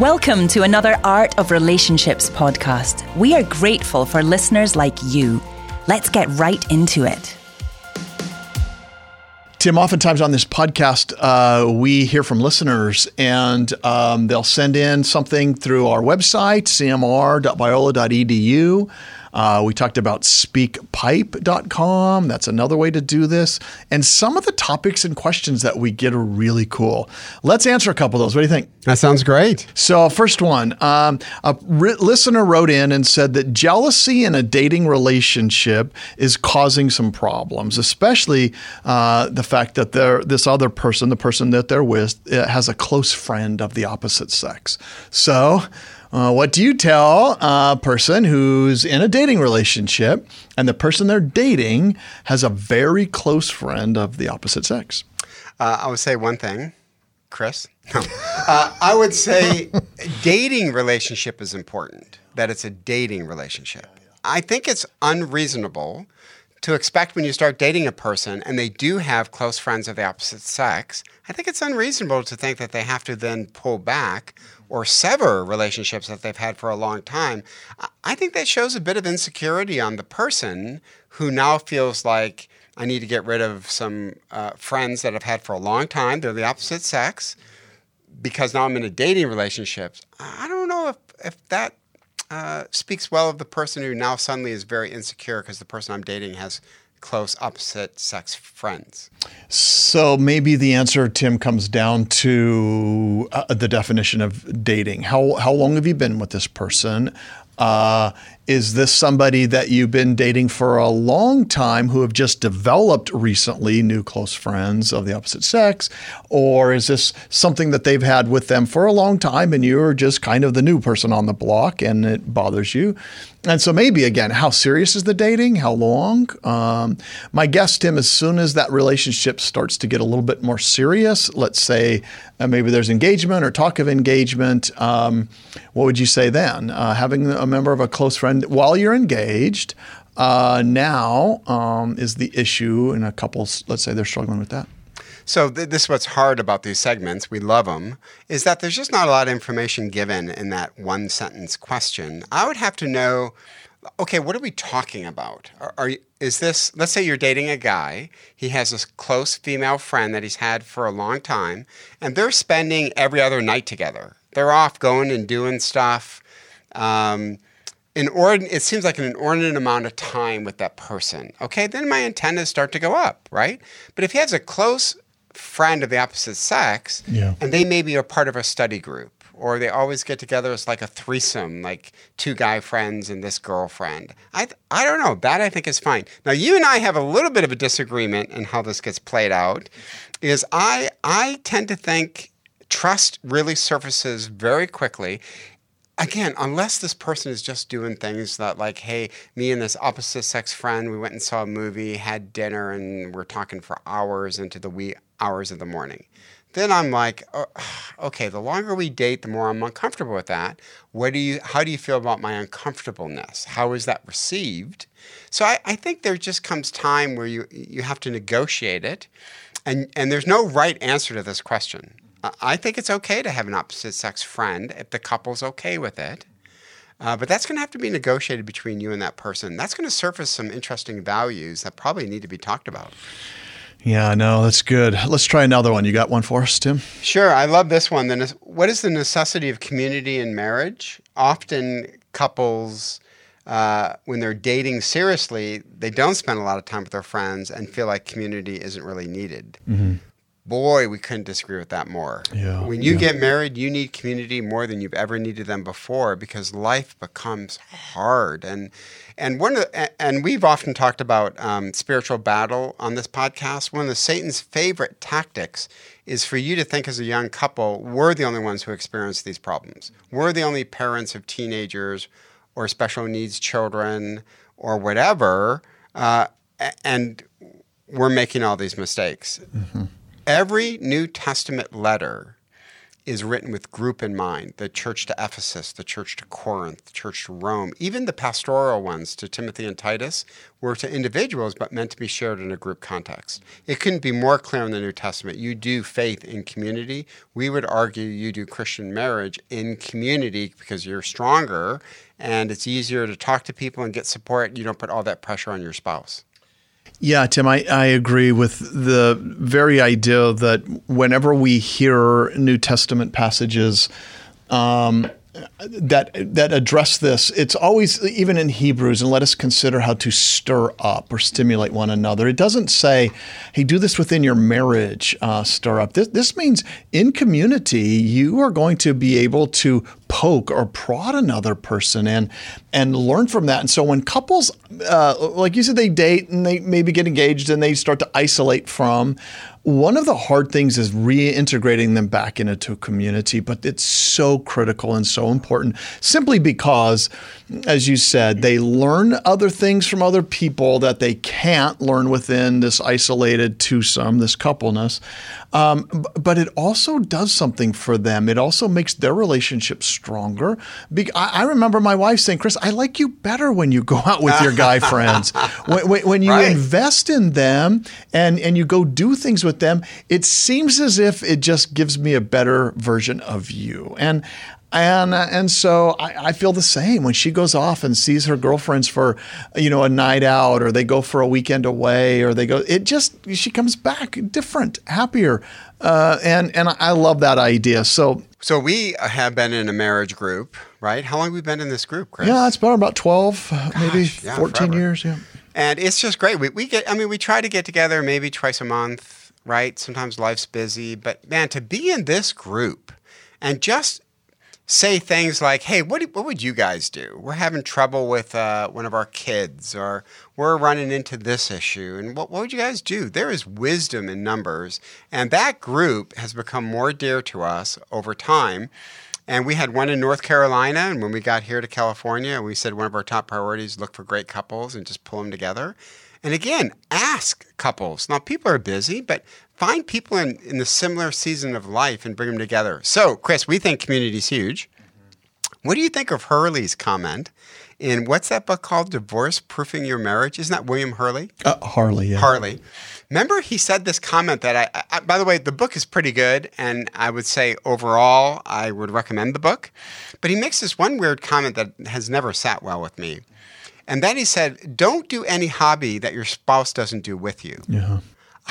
Welcome to another Art of Relationships podcast. We are grateful for listeners like you. Let's get right into it. Tim, oftentimes on this podcast, uh, we hear from listeners and um, they'll send in something through our website, cmr.biola.edu. Uh, we talked about speakpipe.com. That's another way to do this. And some of the topics and questions that we get are really cool. Let's answer a couple of those. What do you think? That sounds great. So, first one um, a re- listener wrote in and said that jealousy in a dating relationship is causing some problems, especially uh, the fact that this other person, the person that they're with, uh, has a close friend of the opposite sex. So, uh, what do you tell a person who's in a dating relationship and the person they're dating has a very close friend of the opposite sex? Uh, I would say one thing, Chris. No. Uh, I would say dating relationship is important, that it's a dating relationship. I think it's unreasonable to expect when you start dating a person and they do have close friends of the opposite sex, I think it's unreasonable to think that they have to then pull back or sever relationships that they've had for a long time. I think that shows a bit of insecurity on the person who now feels like I need to get rid of some uh, friends that I've had for a long time. They're the opposite sex because now I'm in a dating relationship. I don't know if, if that uh, speaks well of the person who now suddenly is very insecure because the person I'm dating has close opposite sex friends. So maybe the answer, Tim, comes down to uh, the definition of dating. How how long have you been with this person? Uh, is this somebody that you've been dating for a long time who have just developed recently new close friends of the opposite sex? Or is this something that they've had with them for a long time and you're just kind of the new person on the block and it bothers you? And so maybe again, how serious is the dating? How long? Um, my guess, Tim, as soon as that relationship starts to get a little bit more serious, let's say uh, maybe there's engagement or talk of engagement, um, what would you say then? Uh, having a member of a close friend while you're engaged, uh, now um, is the issue in a couple, let's say they're struggling with that. So th- this is what's hard about these segments. We love them. Is that there's just not a lot of information given in that one sentence question. I would have to know. Okay, what are we talking about? Are, are is this? Let's say you're dating a guy. He has this close female friend that he's had for a long time, and they're spending every other night together. They're off going and doing stuff. Um, inordinate, it seems like an inordinate amount of time with that person. Okay, then my antennas start to go up, right? But if he has a close friend of the opposite sex, yeah. and they maybe are part of a study group, or they always get together as like a threesome, like two guy friends and this girlfriend. I I don't know. That I think is fine. Now you and I have a little bit of a disagreement in how this gets played out. Is I I tend to think trust really surfaces very quickly again, unless this person is just doing things that, like, hey, me and this opposite sex friend, we went and saw a movie, had dinner, and we're talking for hours into the wee hours of the morning. Then I'm like, oh, okay, the longer we date, the more I'm uncomfortable with that. What do you, how do you feel about my uncomfortableness? How is that received? So I, I think there just comes time where you, you have to negotiate it. And, and there's no right answer to this question. I think it's okay to have an opposite sex friend if the couple's okay with it. Uh, but that's going to have to be negotiated between you and that person. That's going to surface some interesting values that probably need to be talked about. Yeah, no, that's good. Let's try another one. You got one for us, Tim? Sure. I love this one. The, what is the necessity of community in marriage? Often couples, uh, when they're dating seriously, they don't spend a lot of time with their friends and feel like community isn't really needed. Mm-hmm boy, we couldn't disagree with that more. Yeah, when you yeah. get married, you need community more than you've ever needed them before because life becomes hard. And and one of the, and we've often talked about um, spiritual battle on this podcast. One of the Satan's favorite tactics is for you to think as a young couple, we're the only ones who experience these problems. We're the only parents of teenagers or special needs children or whatever, uh, and we're making all these mistakes. Mm-hmm every New Testament letter is written with group in mind the church to Ephesus, the church to Corinth, the church to Rome, even the pastoral ones to Timothy and Titus were to individuals but meant to be shared in a group context. It couldn't be more clear in the New Testament. You do faith in community. We would argue you do Christian marriage in community because you're stronger and it's easier to talk to people and get support. You don't put all that pressure on your spouse. Yeah, Tim, I, I agree with the very idea that whenever we hear New Testament passages um, that that address this, it's always even in Hebrews, and let us consider how to stir up or stimulate one another. It doesn't say, "Hey, do this within your marriage, uh, stir up." This this means in community, you are going to be able to poke or prod another person and and learn from that. And so when couples, uh, like you said, they date and they maybe get engaged and they start to isolate from. One of the hard things is reintegrating them back into a community, but it's so critical and so important simply because, as you said, they learn other things from other people that they can't learn within this isolated twosome, this coupleness. Um, but it also does something for them. It also makes their relationship stronger. I remember my wife saying, Chris, I like you better when you go out with your guy friends. When, when you right. invest in them and, and you go do things with them, it seems as if it just gives me a better version of you. And and uh, and so I, I, feel the same. When she goes off and sees her girlfriends for you know a night out or they go for a weekend away or they go it just she comes back different happier. Uh, and and I love that idea. So so we have been in a marriage group right? How long have we been in this group Chris? Yeah it's been about 12 Gosh, maybe 14 forever. years yeah. And it's just great. We, we get I mean we try to get together maybe twice a month right? Sometimes life's busy. But man to be in this group and just say things like, "Hey, what what would you guys do? We're having trouble with uh, one of our kids, or we're running into this issue, and what what would you guys do?" There is wisdom in numbers, and that group has become more dear to us over time. And we had one in North Carolina, and when we got here to California, we said one of our top priorities look for great couples and just pull them together. And again, ask couples. Now, people are busy, but find people in, in the similar season of life and bring them together. So, Chris, we think community is huge. What do you think of Hurley's comment in what's that book called? Divorce Proofing Your Marriage? Isn't that William Hurley? Uh, Harley, yeah. Harley. Remember, he said this comment that I, I, by the way, the book is pretty good, and I would say overall, I would recommend the book. But he makes this one weird comment that has never sat well with me. And then he said, Don't do any hobby that your spouse doesn't do with you. Yeah.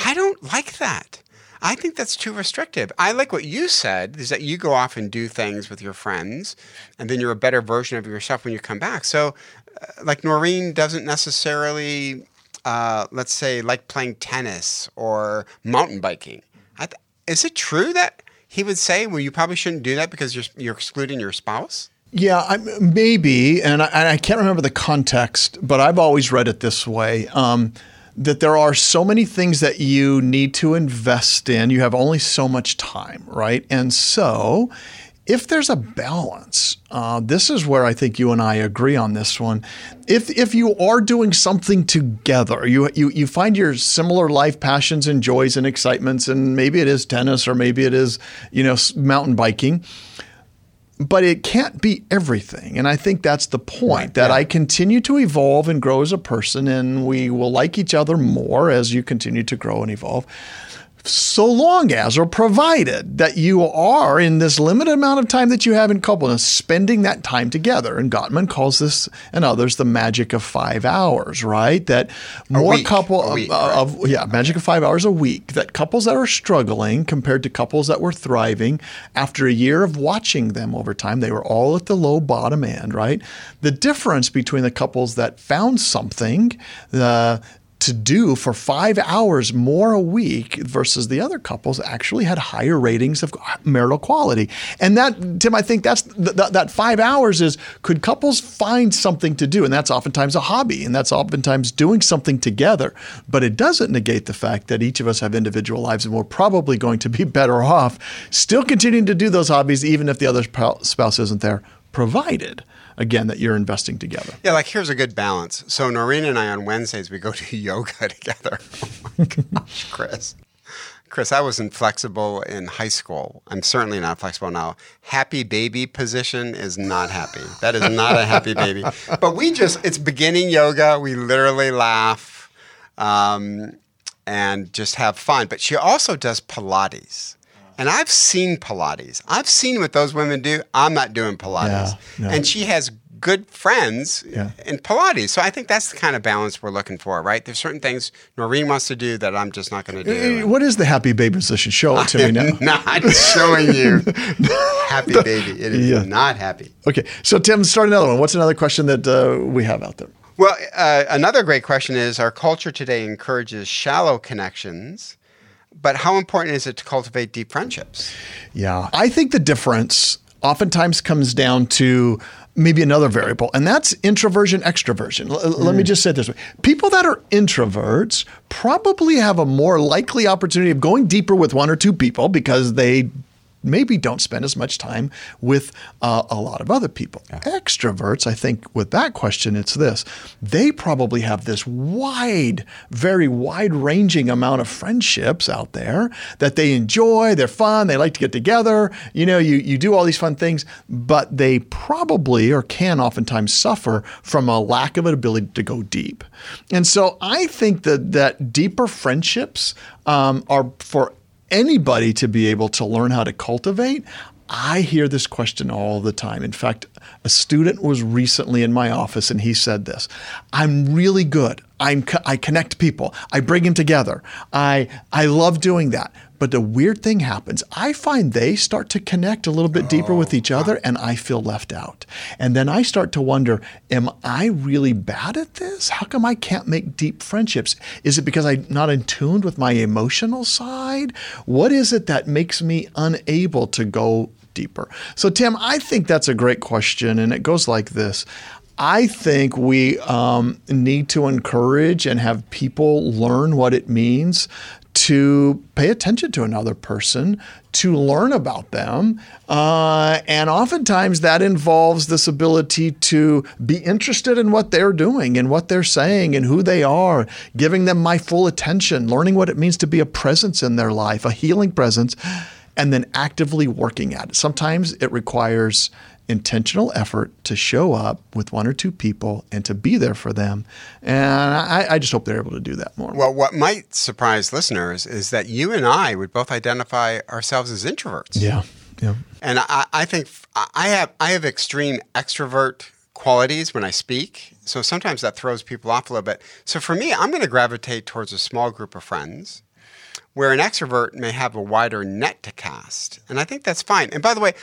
I don't like that. I think that's too restrictive. I like what you said is that you go off and do things with your friends, and then you're a better version of yourself when you come back. So, uh, like Noreen doesn't necessarily, uh, let's say, like playing tennis or mountain biking. Th- is it true that he would say, well, you probably shouldn't do that because you're, you're excluding your spouse? Yeah, I, maybe, and I, I, can't remember the context, but I've always read it this way. Um, that there are so many things that you need to invest in. You have only so much time, right? And so, if there's a balance, uh, this is where I think you and I agree on this one. If if you are doing something together, you you you find your similar life passions and joys and excitements, and maybe it is tennis or maybe it is you know mountain biking but it can't be everything. And I think that's the point right, that yeah. I continue to evolve and grow as a person, and we will like each other more as you continue to grow and evolve so long as or provided that you are in this limited amount of time that you have in coupleness spending that time together. And gottman calls this and others the magic of five hours right? That more week, couple week, of, right. of, yeah magic of five hours a week that couples that are struggling compared to couples that were thriving after a year of watching them over time they were all at the low bottom end right? The difference between the couples that found something the to do for five hours more a week versus the other couples actually had higher ratings of marital quality. And that, Tim, I think that's th- that five hours is could couples find something to do? And that's oftentimes a hobby, and that's oftentimes doing something together. But it doesn't negate the fact that each of us have individual lives, and we're probably going to be better off still continuing to do those hobbies, even if the other spouse isn't there, provided again that you're investing together. Yeah, like here's a good balance. So Noreen and I on Wednesdays we go to yoga together. Oh my gosh, Chris. Chris, I wasn't flexible in high school. I'm certainly not flexible now. Happy baby position is not happy. That is not a happy baby. But we just, it's beginning yoga. We literally laugh um, and just have fun. But she also does Pilates. And I've seen Pilates. I've seen what those women do. I'm not doing Pilates. Yeah, yeah. And she has good friends Yeah. in Pilates. So I think that's the kind of balance we're looking for, right? There's certain things Noreen wants to do that I'm just not going to do. Eh, What is the happy baby position? Show it to me now. I'm not showing you happy baby. It is Yeah. not happy. Okay, so Tim, start another one. What's another question that uh, we have out there? Well, uh, another great question is our culture today encourages shallow connections, but how important is it to cultivate deep friendships? Yeah. I think the difference oftentimes comes down to maybe another variable, and that's introversion, extroversion. L- Let me mm. just say it this way people that are introverts probably have a more likely opportunity of going deeper with one or two people because they maybe don't spend as much time with uh, a lot of other people. Extroverts, I think, with that question, it's this they probably have this wide, very wide ranging amount of friendships out there that they enjoy, they're fun, they like to get together. You know, you, you do all these fun things, but they probably or can oftentimes suffer from a lack of an ability to go deep. And so I think that, that deeper friendships um, are for anybody to be able to learn how to cultivate. I hear this question all the time. In fact, a student was recently in my office and he said this I'm really good. I'm, co- I connect people. I bring them together. I, I love doing that. But the weird thing happens. I find they start to connect a little bit deeper with each other and I feel left out. And then I start to wonder, am I really bad at this? How come I can't make deep friendships? Is it because I'm not in tune with my emotional side? What is it that makes me unable to go deeper? So, Tim, I think that's a great question. And it goes like this I think we um, need to encourage and have people learn what it means to pay attention to another person, to learn about them. Uh, and oftentimes that involves this ability to be interested in what they're doing and what they're saying and who they are, giving them my full attention, learning what it means to be a presence in their life, a healing presence, and then actively working at it. Sometimes it requires intentional effort to show up with one or two people and to be there for them. And I, I just hope they're able to do that more. Well, what might surprise listeners is that you and I would both identify ourselves as introverts. yeah. Yeah. And I, I think I have I have extreme extrovert qualities when I speak. So sometimes that throws people off a little bit. So for me, I'm going to gravitate towards a small group of friends where an extrovert may have a wider net to cast. And I think that's fine. And by the way,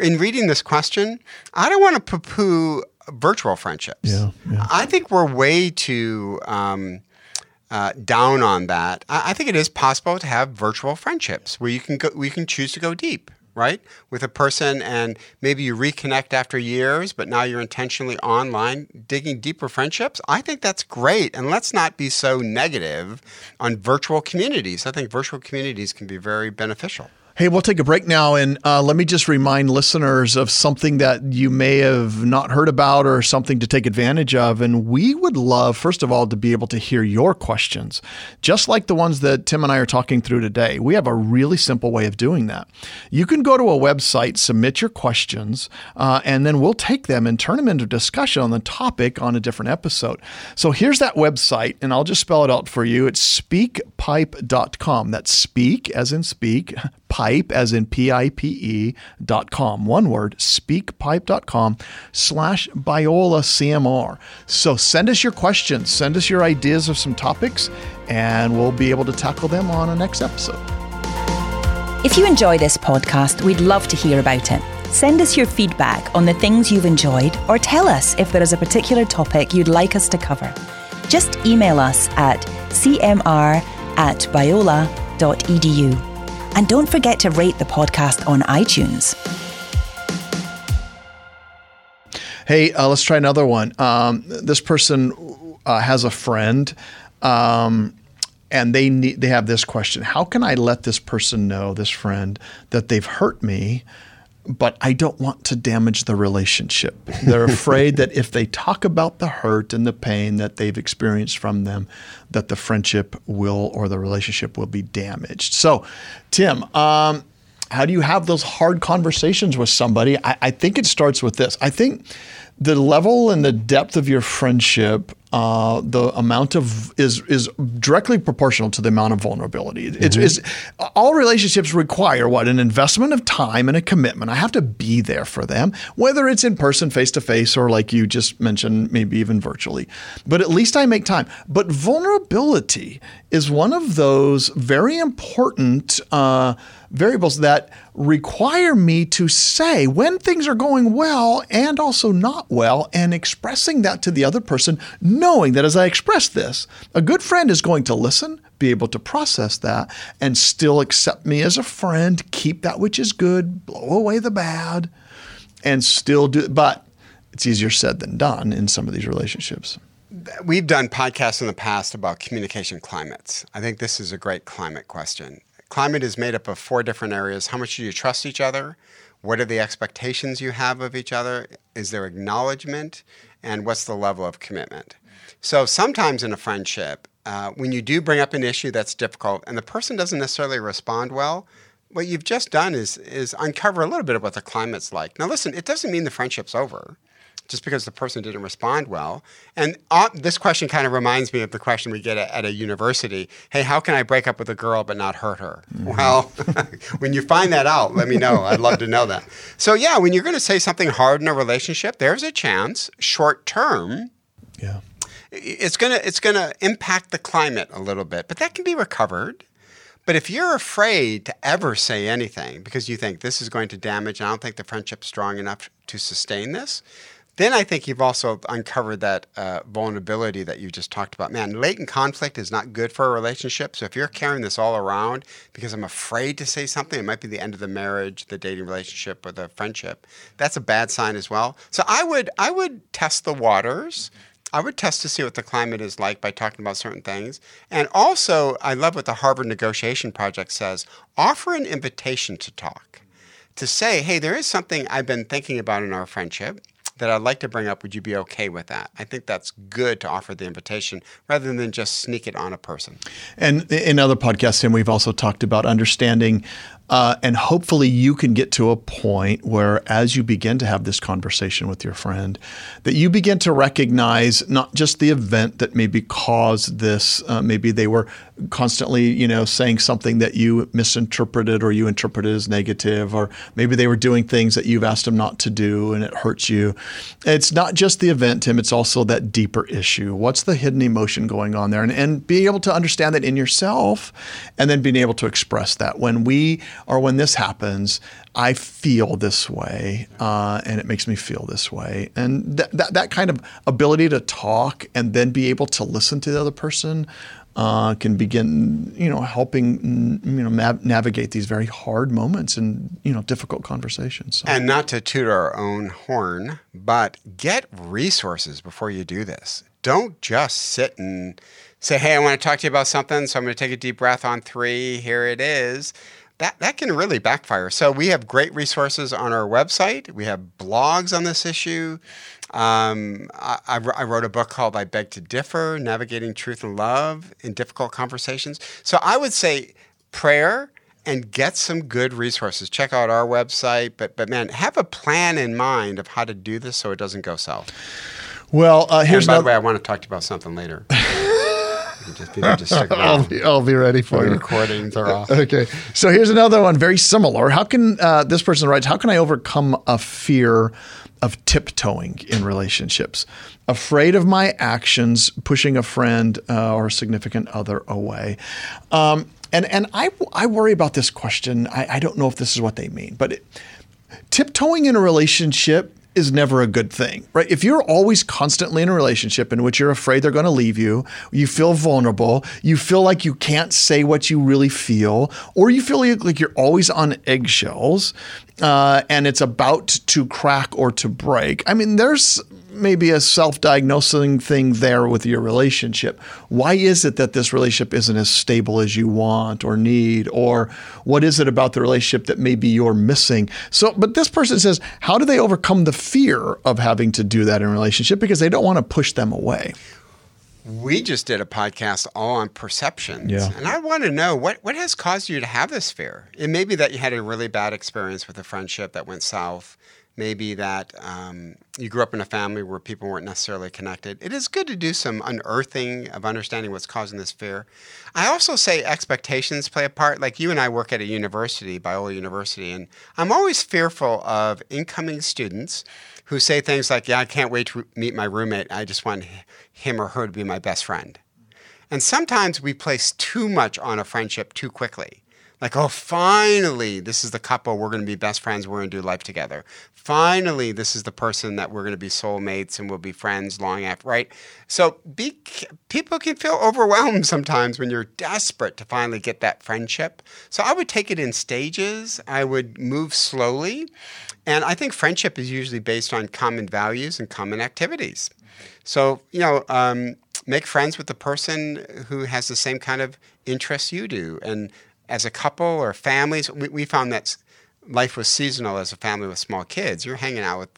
in reading this question, I don't want to poo poo virtual friendships. Yeah, yeah. I think we're way too. Um, uh, down on that. I, I think it is possible to have virtual friendships where you can go, we can choose to go deep, right, with a person, and maybe you reconnect after years, but now you're intentionally online digging deeper friendships. I think that's great, and let's not be so negative on virtual communities. I think virtual communities can be very beneficial. Hey, we'll take a break now, and uh, let me just remind listeners of something that you may have not heard about or something to take advantage of. And we would love, first of all, to be able to hear your questions, just like the ones that Tim and I are talking through today. We have a really simple way of doing that. You can go to a website, submit your questions, uh, and then we'll take them and turn them into discussion on the topic on a different episode. So here's that website, and I'll just spell it out for you. It's speakpipe.com. That's speak as in speak, pipe as in P-I-P-E dot com. One word, speakpipe.com slash Biola CMR. So send us your questions, send us your ideas of some topics, and we'll be able to tackle them on a next episode. If you enjoy this podcast, we'd love to hear about it. Send us your feedback on the things you've enjoyed or tell us if there is a particular topic you'd like us to cover. Just email us at cmr at biola.edu. And don't forget to rate the podcast on iTunes. Hey, uh, let's try another one. Um, this person uh, has a friend, um, and they need they have this question: How can I let this person know, this friend, that they've hurt me, but I don't want to damage the relationship. They're afraid that if they talk about the hurt and the pain that they've experienced from them, that the friendship will or the relationship will be damaged. So, Tim, um, how do you have those hard conversations with somebody? I, I think it starts with this. I think the level and the depth of your friendship, uh, the amount of is is directly proportional to the amount of vulnerability. It's, Mm-hmm. it's all relationships require what an investment of time and a commitment. I have to be there for them, whether it's in person, face to face, or like you just mentioned, maybe even virtually. But at least I make time. But vulnerability is one of those very important. Uh, variables that require me to say when things are going well and also not well, and expressing that to the other person, knowing that as I express this, a good friend is going to listen, be able to process that, and still accept me as a friend, keep that which is good, blow away the bad, and still do. But it's easier said than done in some of these relationships. We've done podcasts in the past about communication climates. I think this is a great climate question. Climate is made up of four different areas. How much do you trust each other? What are the expectations you have of each other? Is there acknowledgement? And what's the level of commitment? So sometimes in a friendship, uh, when you do bring up an issue that's difficult and the person doesn't necessarily respond well, what you've just done is is uncover a little bit of what the climate's like. Now, listen, it doesn't mean the friendship's over just because the person didn't respond well. And uh, this question kind of reminds me of the question we get at, at, a university Hey, how can I break up with a girl but not hurt her? Mm-hmm. Well, when you find that out, let me know. I'd love to know that. So, yeah, when you're going to say something hard in a relationship, there's a chance short term. Yeah. It's gonna it's gonna impact the climate a little bit, but that can be recovered. But if you're afraid to ever say anything because you think this is going to damage, and I don't think the friendship's strong enough to sustain this, then I think you've also uncovered that uh, vulnerability that you just talked about. Man, latent conflict is not good for a relationship. So if you're carrying this all around because I'm afraid to say something, it might be the end of the marriage, the dating relationship, or the friendship. That's a bad sign as well. So I would I would test the waters. I would test to see what the climate is like by talking about certain things. And also, I love what the Harvard Negotiation Project says offer an invitation to talk, to say, hey, there is something I've been thinking about in our friendship that I'd like to bring up. Would you be okay with that? I think that's good to offer the invitation rather than just sneak it on a person. And in other podcasts, and we've also talked about understanding uh, and hopefully you can get to a point where as you begin to have this conversation with your friend, that you begin to recognize not just the event that maybe caused this, uh, maybe they were constantly, you know, saying something that you misinterpreted or you interpreted as negative, or maybe they were doing things that you've asked them not to do and it hurts you. It's not just the event, Tim, it's also that deeper issue. What's the hidden emotion going on there? And, and being able to understand that in yourself and then being able to express that. When we or when this happens, I feel this way, uh, and it makes me feel this way. And th- that that kind of ability to talk and then be able to listen to the other person uh, can begin, you know, helping you know nav- navigate these very hard moments and you know difficult conversations. So. And not to toot our own horn, but get resources before you do this. Don't just sit and say, "Hey, I want to talk to you about something," so I'm going to take a deep breath on three. Here it is that, that can really backfire. So we have great resources on our website. We have blogs on this issue. Um, I, I, wrote a book called I Beg to Differ Navigating Truth and Love in Difficult Conversations. So I would say prayer and get some good resources. Check out our website. But, but man, have a plan in mind of how to do this so it doesn't go south. Well, uh, here's and by another- the way, I want to talk to you about something later. just, just stick I'll, be, I'll be ready for The you. recordings are off. Okay, so here's another one, very similar. How can uh, this person writes? How can I overcome a fear of tiptoeing in relationships? Afraid of my actions pushing a friend uh, or a significant other away. Um, and and I, I worry about this question. I, I don't know if this is what they mean, but it, tiptoeing in a relationship is never a good thing, right? If you're always constantly in a relationship in which you're afraid they're going to leave you, you feel vulnerable, you feel like you can't say what you really feel, or you feel like you're always on eggshells, uh, and it's about to crack or to break. I mean, there's maybe a self-diagnosing thing there with your relationship. Why is it that this relationship isn't as stable as you want or need or what is it about the relationship that maybe you're missing? So but this person says how do they overcome the fear of having to do that in a relationship because they don't want to push them away? We just did a podcast all on perceptions. Yeah. And I want to know what, what has caused you to have this fear? It may be that you had a really bad experience with a friendship that went south maybe that um, you grew up in a family where people weren't necessarily connected. It is good to do some unearthing of understanding what's causing this fear. I also say expectations play a part. Like you and I work at a university, Biola University, and I'm always fearful of incoming students who say things like, Yeah, I can't wait to meet my roommate. I just want him or her to be my best friend. And sometimes we place too much on a friendship too quickly like, oh, finally, this is the couple. We're going to be best friends. We're going to do life together. Finally, this is the person that we're going to be soulmates and we'll be friends long after, right? So be, people can feel overwhelmed sometimes when you're desperate to finally get that friendship. So I would take it in stages. I would move slowly. And I think friendship is usually based on common values and common activities. So, you know, um, make friends with the person who has the same kind of interests you do and as a couple or families, we, we found that life was seasonal as a family with small kids. You're hanging out with,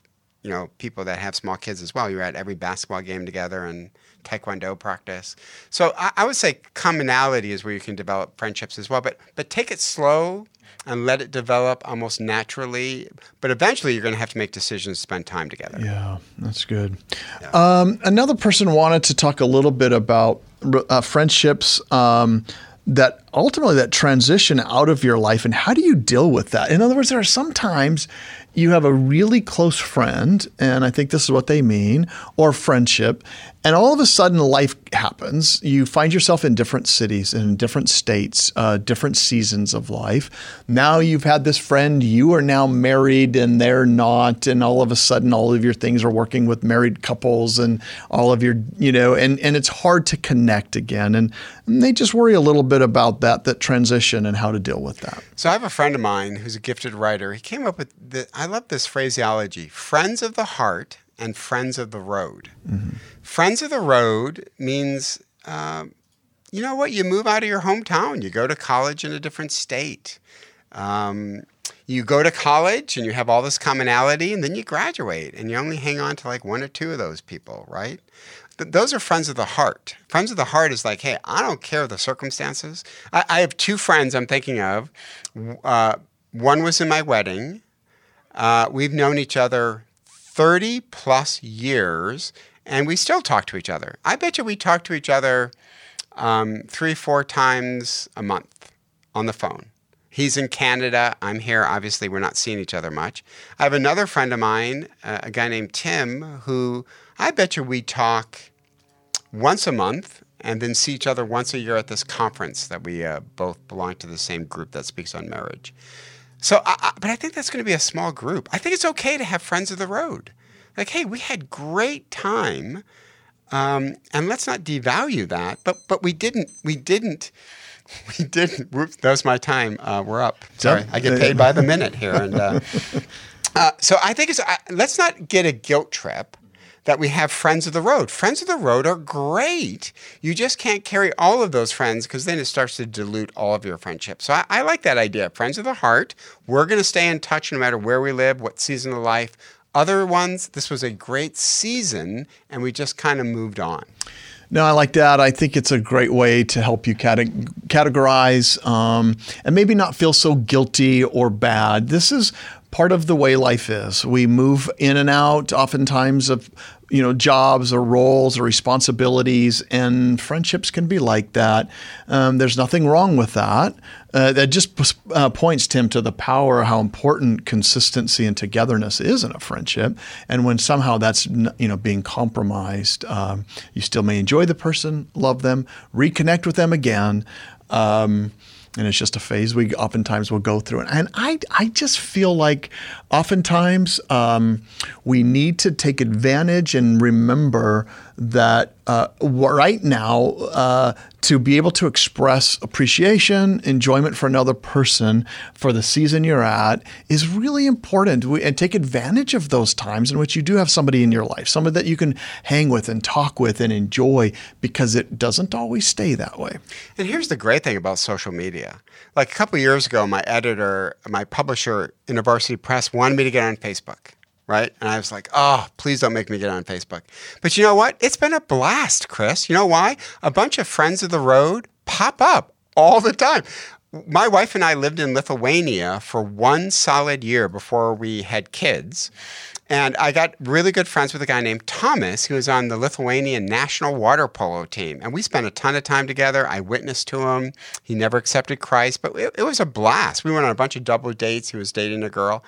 you know, people that have small kids as well. You're at every basketball game together and taekwondo practice. So I, I would say commonality is where you can develop friendships as well. But but take it slow and let it develop almost naturally. But eventually, you're going to have to make decisions, to spend time together. Yeah, that's good. Yeah. Um, another person wanted to talk a little bit about uh, friendships. Um, that ultimately that transition out of your life and how do you deal with that? In other words there are some times you have a really close friend, and I think this is what they mean, or friendship, and all of a sudden life happens. You find yourself in different cities in different states, uh, different seasons of life. Now you've had this friend, you are now married and they're not, and all of a sudden all of your things are working with married couples and all of your, you know, and, and it's hard to connect again. And, and they just worry a little bit about that, that transition and how to deal with that. So I have a friend of mine who's a gifted writer. He came up with the, I love this phraseology friends of the heart and friends of the road. Mm-hmm. Friends of the road means, uh, you know what, you move out of your hometown, you go to college in a different state. Um, you go to college and you have all this commonality, and then you graduate and you only hang on to like one or two of those people, right? Th- those are friends of the heart. Friends of the heart is like, hey, I don't care the circumstances. I, I have two friends I'm thinking of. Uh, one was in my wedding, uh, we've known each other 30 plus years, and we still talk to each other. I bet you we talk to each other um, three, four times a month on the phone. He's in Canada. I'm here. Obviously, we're not seeing each other much. I have another friend of mine, uh, a guy named Tim, who I bet you we talk once a month and then see each other once a year at this conference that we uh, both belong to the same group that speaks on marriage. So, I, I, but I think that's going to be a small group. I think it's okay to have friends of the road. Like, hey, we had great time, um, and let's not devalue that. But but we didn't we didn't we didn't. Whoops, that was my time. Uh, we're up. Sorry, I get paid by the minute here, and uh, uh, so I think it's. let's not get a guilt trip that we have friends of the road. Friends of the road are great. You just can't carry all of those friends because then it starts to dilute all of your friendships. So I, I like that idea. Friends of the heart. We're going to stay in touch no matter where we live, what season of life. Other ones, this was a great season, and we just kind of moved on. No, I like that. I think it's a great way to help you categorize um, and maybe not feel so guilty or bad. This is part of the way life is. We move in and out oftentimes of you know jobs or roles or responsibilities, and friendships can be like that. Um, there's nothing wrong with that. Uh, that just uh, points Tim to the power how important consistency and togetherness is in a friendship. And when somehow that's you know being compromised, um, you still may enjoy the person, love them, reconnect with them again. Um, and it's just a phase we oftentimes will go through. And I, I just feel like oftentimes um, we need to take advantage and remember that uh, right now, uh, to be able to express appreciation, enjoyment for another person for the season you're at is really important. We, and take advantage of those times in which you do have somebody in your life, somebody that you can hang with and talk with and enjoy because it doesn't always stay that way. And here's the great thing about social media. Like a couple years ago, my editor, my publisher, InterVarsity Press, wanted me to get on Facebook right? And I was like, oh, please don't make me get on Facebook. But you know what? It's been a blast, Chris. You know why? A bunch of friends of the road pop up all the time. My wife and I lived in Lithuania for one solid year before we had kids. And I got really good friends with a guy named Thomas, who was on the Lithuanian national water polo team. And we spent a ton of time together. I witnessed to him. He never accepted Christ, but it, it was a blast. We went on a bunch of double dates. He was dating a girl.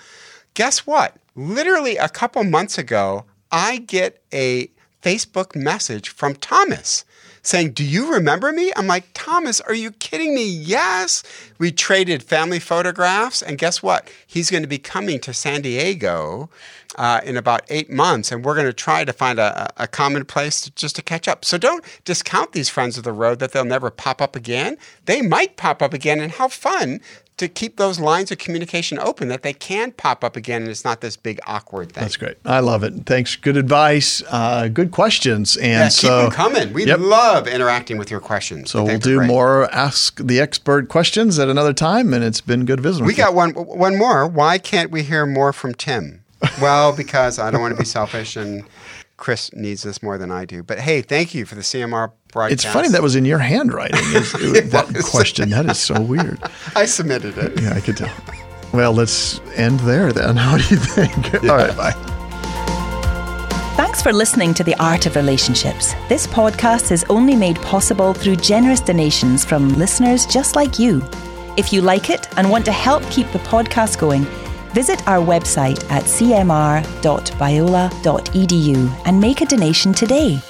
Guess what? Literally a couple months ago, I get a Facebook message from Thomas saying, Do you remember me? I'm like, Thomas, are you kidding me? Yes. We traded family photographs. And guess what? He's going to be coming to San Diego uh, in about eight months. And we're going to try to find a, a common place to, just to catch up. So don't discount these friends of the road that they'll never pop up again. They might pop up again. And how fun to keep those lines of communication open that they can pop up again and it's not this big awkward thing. That's great. I love it. Thanks. Good advice. Uh, good questions. And yeah, so, keep them coming. We yep. love interacting with your questions. So we'll do more Ask the Expert questions at another time, and it's been good visiting. We got one one more. Why can't we hear more from Tim? Well, because I don't want to be selfish and Chris needs this more than I do. But hey, thank you for the CMR broadcast. It's funny that was in your handwriting. that question. That is so weird. I submitted it. Yeah, I could tell. Well, let's end there then. How do you think? Yeah. All right, bye. Thanks for listening to The Art of Relationships. This podcast is only made possible through generous donations from listeners just like you. If you like it and want to help keep the podcast going, Visit our website at cmr.biola.edu and make a donation today.